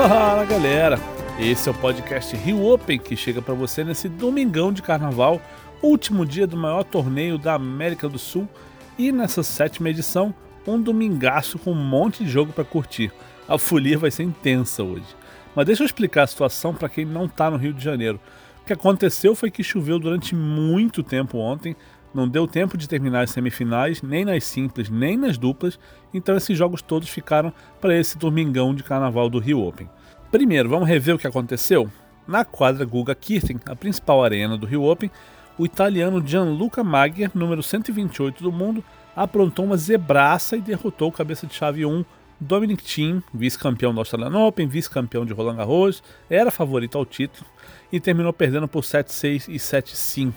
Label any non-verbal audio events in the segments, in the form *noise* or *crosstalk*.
Fala galera, esse é o podcast Rio Open que chega para você nesse domingão de carnaval, último dia do maior torneio da América do Sul e nessa sétima edição, um domingaço com um monte de jogo para curtir. A folia vai ser intensa hoje. Mas deixa eu explicar a situação para quem não está no Rio de Janeiro. O que aconteceu foi que choveu durante muito tempo ontem, não deu tempo de terminar as semifinais, nem nas simples, nem nas duplas, então esses jogos todos ficaram para esse domingão de carnaval do Rio Open. Primeiro, vamos rever o que aconteceu? Na quadra Guga Kirten, a principal arena do Rio Open, o italiano Gianluca Magher, número 128 do mundo, aprontou uma zebraça e derrotou o cabeça de chave 1 Dominic Thiem, vice-campeão do Australian Open, vice-campeão de Roland Garros, era favorito ao título e terminou perdendo por 7-6 e 7-5.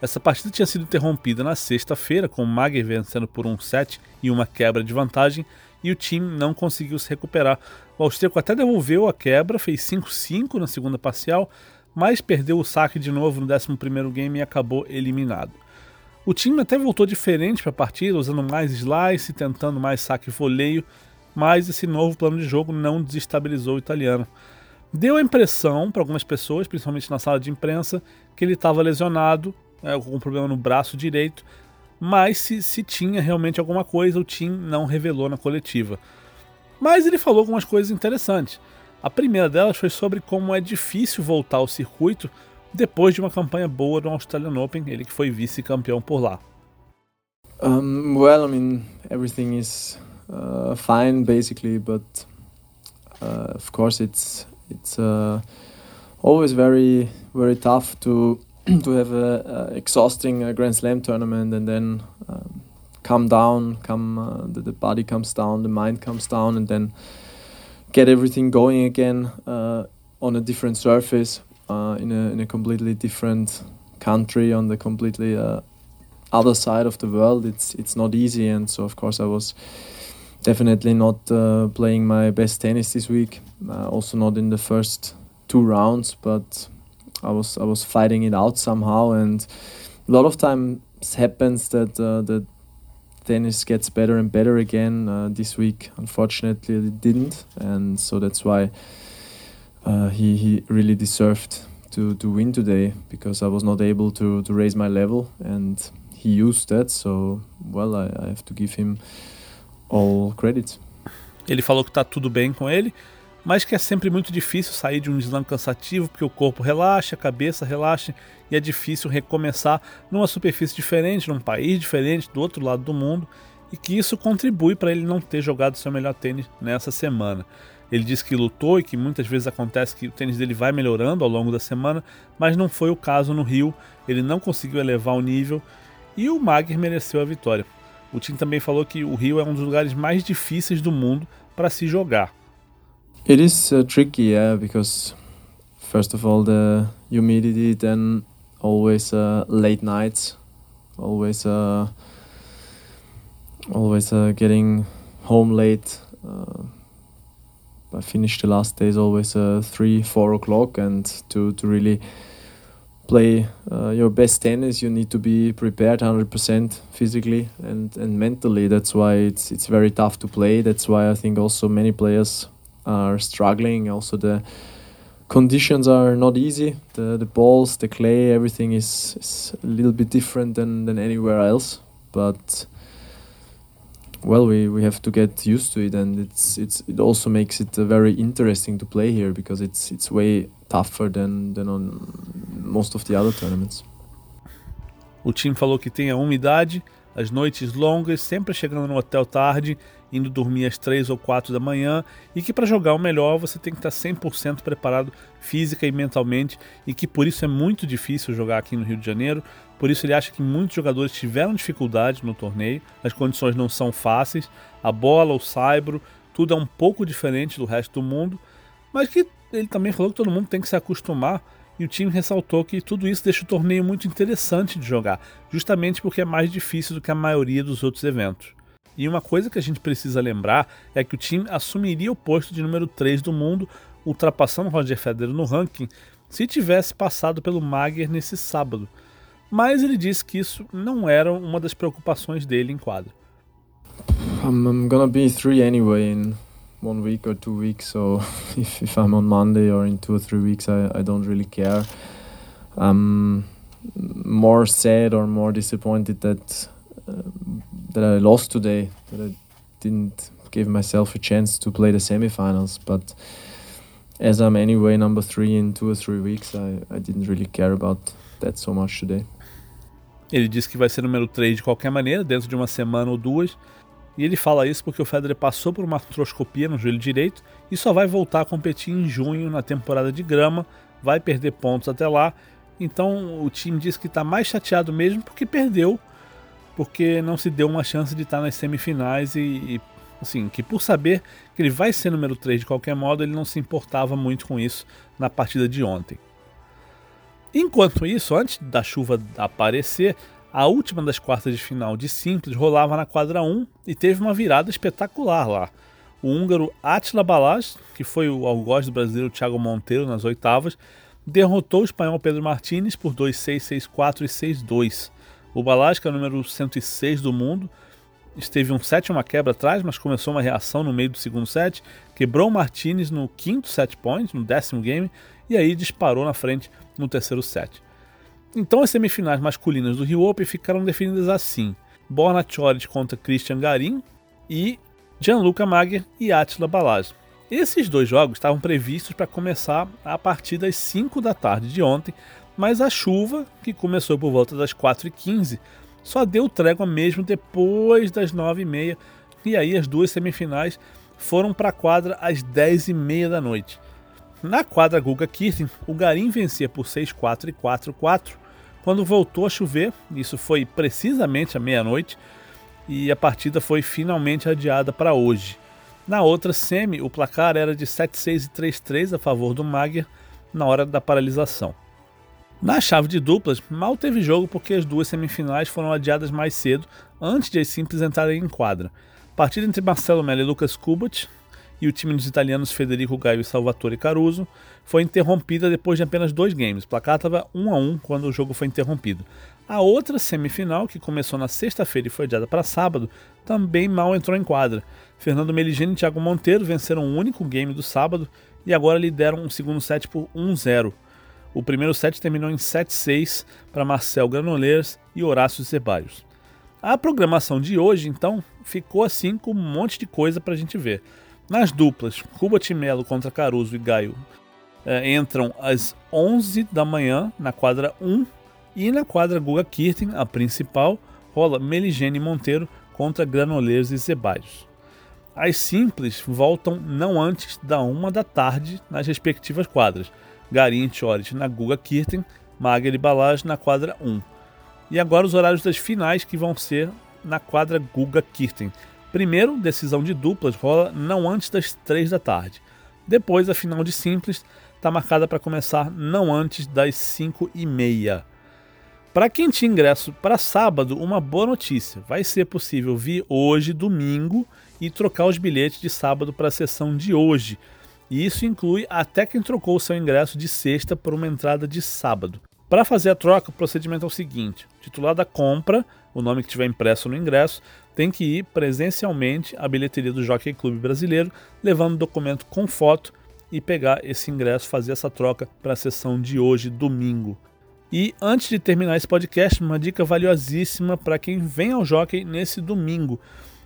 Essa partida tinha sido interrompida na sexta-feira, com o Mager vencendo por um set e uma quebra de vantagem, e o time não conseguiu se recuperar. O austríaco até devolveu a quebra, fez 5-5 na segunda parcial, mas perdeu o saque de novo no 11 game e acabou eliminado. O time até voltou diferente para a partida, usando mais slice, tentando mais saque e voleio, mas esse novo plano de jogo não desestabilizou o italiano. Deu a impressão para algumas pessoas, principalmente na sala de imprensa, que ele estava lesionado é, com um problema no braço direito, mas se, se tinha realmente alguma coisa, o Tim não revelou na coletiva. Mas ele falou algumas coisas interessantes. A primeira delas foi sobre como é difícil voltar ao circuito depois de uma campanha boa no Australian Open, ele que foi vice-campeão por lá. Um, well, I mean, everything is uh, fine basically, but uh, of course it's it's uh, always very very tough to *clears throat* to have a, a exhausting uh, Grand Slam tournament and then um, come down, come uh, the, the, body comes down, the mind comes down, and then get everything going again uh, on a different surface uh, in a in a completely different country on the completely uh, other side of the world. It's it's not easy, and so of course I was definitely not uh, playing my best tennis this week. also not in the first two rounds, but I was I was fighting it out somehow, and a lot of times happens that uh, the tennis gets better and better again. Uh, this week, unfortunately, it didn't, and so that's why uh, he he really deserved to to win today because I was not able to to raise my level, and he used that. So well, I, I have to give him all credit. Ele falou que tá tudo bem com ele. Mas que é sempre muito difícil sair de um slam cansativo porque o corpo relaxa, a cabeça relaxa e é difícil recomeçar numa superfície diferente, num país diferente, do outro lado do mundo, e que isso contribui para ele não ter jogado seu melhor tênis nessa semana. Ele disse que lutou e que muitas vezes acontece que o tênis dele vai melhorando ao longo da semana, mas não foi o caso no Rio. Ele não conseguiu elevar o nível e o Magner mereceu a vitória. O time também falou que o Rio é um dos lugares mais difíceis do mundo para se jogar. It is uh, tricky, yeah, because first of all the humidity, then always uh, late nights, always uh, always uh, getting home late. Uh, I finish the last days always uh, three, four o'clock, and to to really play uh, your best tennis, you need to be prepared 100% physically and, and mentally. That's why it's it's very tough to play. That's why I think also many players are struggling. Also, the conditions are not easy. The the balls, the clay, everything is, is a little bit different than, than anywhere else. But well, we, we have to get used to it, and it's it's it also makes it uh, very interesting to play here because it's it's way tougher than than on most of the other tournaments. O time falou que tem a umidade, as noites longas, sempre chegando no hotel tarde indo dormir às 3 ou 4 da manhã e que para jogar o melhor você tem que estar 100% preparado física e mentalmente e que por isso é muito difícil jogar aqui no Rio de Janeiro. Por isso ele acha que muitos jogadores tiveram dificuldade no torneio, as condições não são fáceis, a bola, o saibro, tudo é um pouco diferente do resto do mundo, mas que ele também falou que todo mundo tem que se acostumar e o time ressaltou que tudo isso deixa o torneio muito interessante de jogar, justamente porque é mais difícil do que a maioria dos outros eventos. E uma coisa que a gente precisa lembrar é que o time assumiria o posto de número 3 do mundo, ultrapassando Roger Federer no ranking, se tivesse passado pelo Mager nesse sábado. Mas ele disse que isso não era uma das preocupações dele em quadra. I'm, I'm gonna be three anyway in one week or two weeks. So *laughs* if, if I'm on Monday or in two or three weeks, I, I don't really care. I'm more sad or more disappointed that uh, that I lost today. That I didn't give myself a chance to play the semifinals. But as I'm anyway number three in two or three weeks, I, I didn't really care about that so much today. Ele disse que vai ser número 3 de qualquer maneira, dentro de uma semana ou duas. E ele fala isso porque o Federer passou por uma artroscopia no joelho direito e só vai voltar a competir em junho na temporada de grama, vai perder pontos até lá. Então o time diz que está mais chateado mesmo porque perdeu, porque não se deu uma chance de estar nas semifinais e, e assim, que por saber que ele vai ser número 3 de qualquer modo, ele não se importava muito com isso na partida de ontem. Enquanto isso, antes da chuva aparecer, a última das quartas de final de simples rolava na quadra 1 e teve uma virada espetacular lá. O húngaro Attila Balázs, que foi o algoz do brasileiro Thiago Monteiro nas oitavas, derrotou o espanhol Pedro Martínez por 2-6, 6-4 e 6-2. O Balázs, que é o número 106 do mundo, esteve um set uma quebra atrás, mas começou uma reação no meio do segundo set, quebrou o Martinez no quinto set point, no décimo game, e aí disparou na frente no terceiro set. Então as semifinais masculinas do Rio Open ficaram definidas assim: Borna Choric contra Christian Garin e Gianluca Magher e Attila Balazs. Esses dois jogos estavam previstos para começar a partir das 5 da tarde de ontem, mas a chuva, que começou por volta das 4h15, só deu trégua mesmo depois das 9h30, e aí as duas semifinais foram para a quadra às 10h30 da noite. Na quadra Guga Kirten, o Garim vencia por 6-4 e 4-4. Quando voltou a chover, isso foi precisamente à meia-noite, e a partida foi finalmente adiada para hoje. Na outra semi, o placar era de 7-6 e 3-3 a favor do Magyar na hora da paralisação. Na chave de duplas, mal teve jogo porque as duas semifinais foram adiadas mais cedo, antes de as simples entrarem em quadra. Partida entre Marcelo Mello e Lucas Kubat e o time dos italianos Federico Gaio e Salvatore Caruso foi interrompida depois de apenas dois games. O placar estava 1 a 1 quando o jogo foi interrompido. A outra semifinal, que começou na sexta-feira e foi adiada para sábado, também mal entrou em quadra. Fernando Meligeni e Thiago Monteiro venceram o único game do sábado e agora lideram um segundo set por 1-0. O primeiro set terminou em 7-6 para Marcel Granollers e Horácio Ceballos. A programação de hoje, então, ficou assim com um monte de coisa para a gente ver. Nas duplas, Cuba Timelo contra Caruso e Gaio é, entram às 11 da manhã na quadra 1 e na quadra Guga Kirten, a principal, rola Meligene Monteiro contra Granoleiros e Zebaios. As simples voltam não antes da 1 da tarde nas respectivas quadras. Garim Chorit na Guga Kirten, Mager e Balaj na quadra 1. E agora os horários das finais que vão ser na quadra Guga Kirten. Primeiro, decisão de duplas rola não antes das 3 da tarde. Depois, a final de simples está marcada para começar não antes das 5 e meia. Para quem tinha ingresso para sábado, uma boa notícia: vai ser possível vir hoje, domingo, e trocar os bilhetes de sábado para a sessão de hoje. E isso inclui até quem trocou seu ingresso de sexta por uma entrada de sábado. Para fazer a troca, o procedimento é o seguinte: titular da compra, o nome que tiver impresso no ingresso, tem que ir presencialmente à bilheteria do Jockey Clube Brasileiro, levando documento com foto e pegar esse ingresso, fazer essa troca para a sessão de hoje, domingo. E antes de terminar esse podcast, uma dica valiosíssima para quem vem ao Jockey nesse domingo.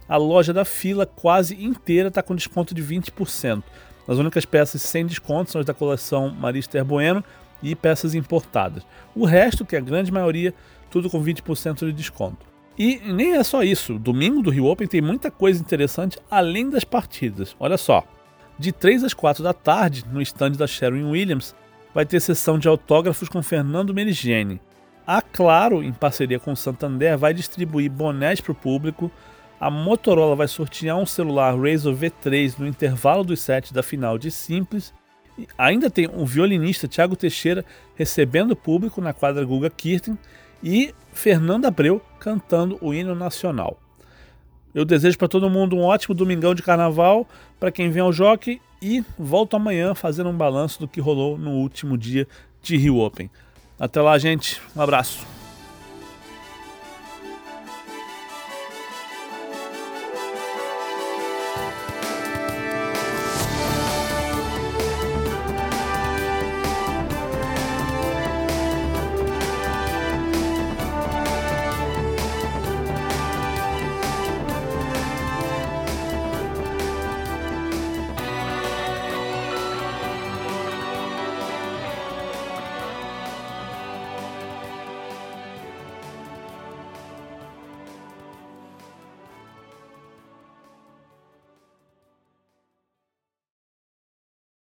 A loja da fila quase inteira está com desconto de 20%. As únicas peças sem desconto são as da coleção Marister Bueno e peças importadas. O resto, que é a grande maioria, tudo com 20% de desconto. E nem é só isso, domingo do Rio Open tem muita coisa interessante além das partidas. Olha só, de 3 às 4 da tarde, no stand da Sherwin Williams, vai ter sessão de autógrafos com Fernando Merigene. A Claro, em parceria com o Santander, vai distribuir bonés para o público. A Motorola vai sortear um celular Razr V3 no intervalo dos sets da final de Simples. E ainda tem um violinista, Thiago Teixeira, recebendo o público na quadra Guga Kirten e Fernando Abreu cantando o hino nacional. Eu desejo para todo mundo um ótimo domingão de carnaval, para quem vem ao Jockey e volto amanhã fazendo um balanço do que rolou no último dia de Rio Open. Até lá, gente. Um abraço.